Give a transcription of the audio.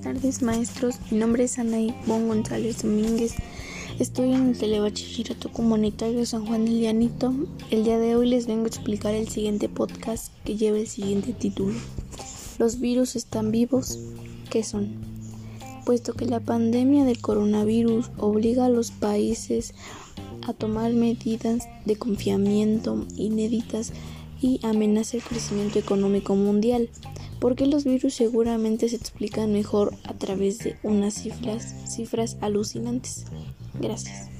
tardes, maestros. Mi nombre es Anaí Bon González Domínguez. Estoy en el Telebachillerato Comunitario San Juan del Llanito. El día de hoy les vengo a explicar el siguiente podcast que lleva el siguiente título. ¿Los virus están vivos? ¿Qué son? Puesto que la pandemia del coronavirus obliga a los países a tomar medidas de confiamiento inéditas y amenaza el crecimiento económico mundial porque los virus seguramente se explican mejor a través de unas cifras, cifras alucinantes. Gracias.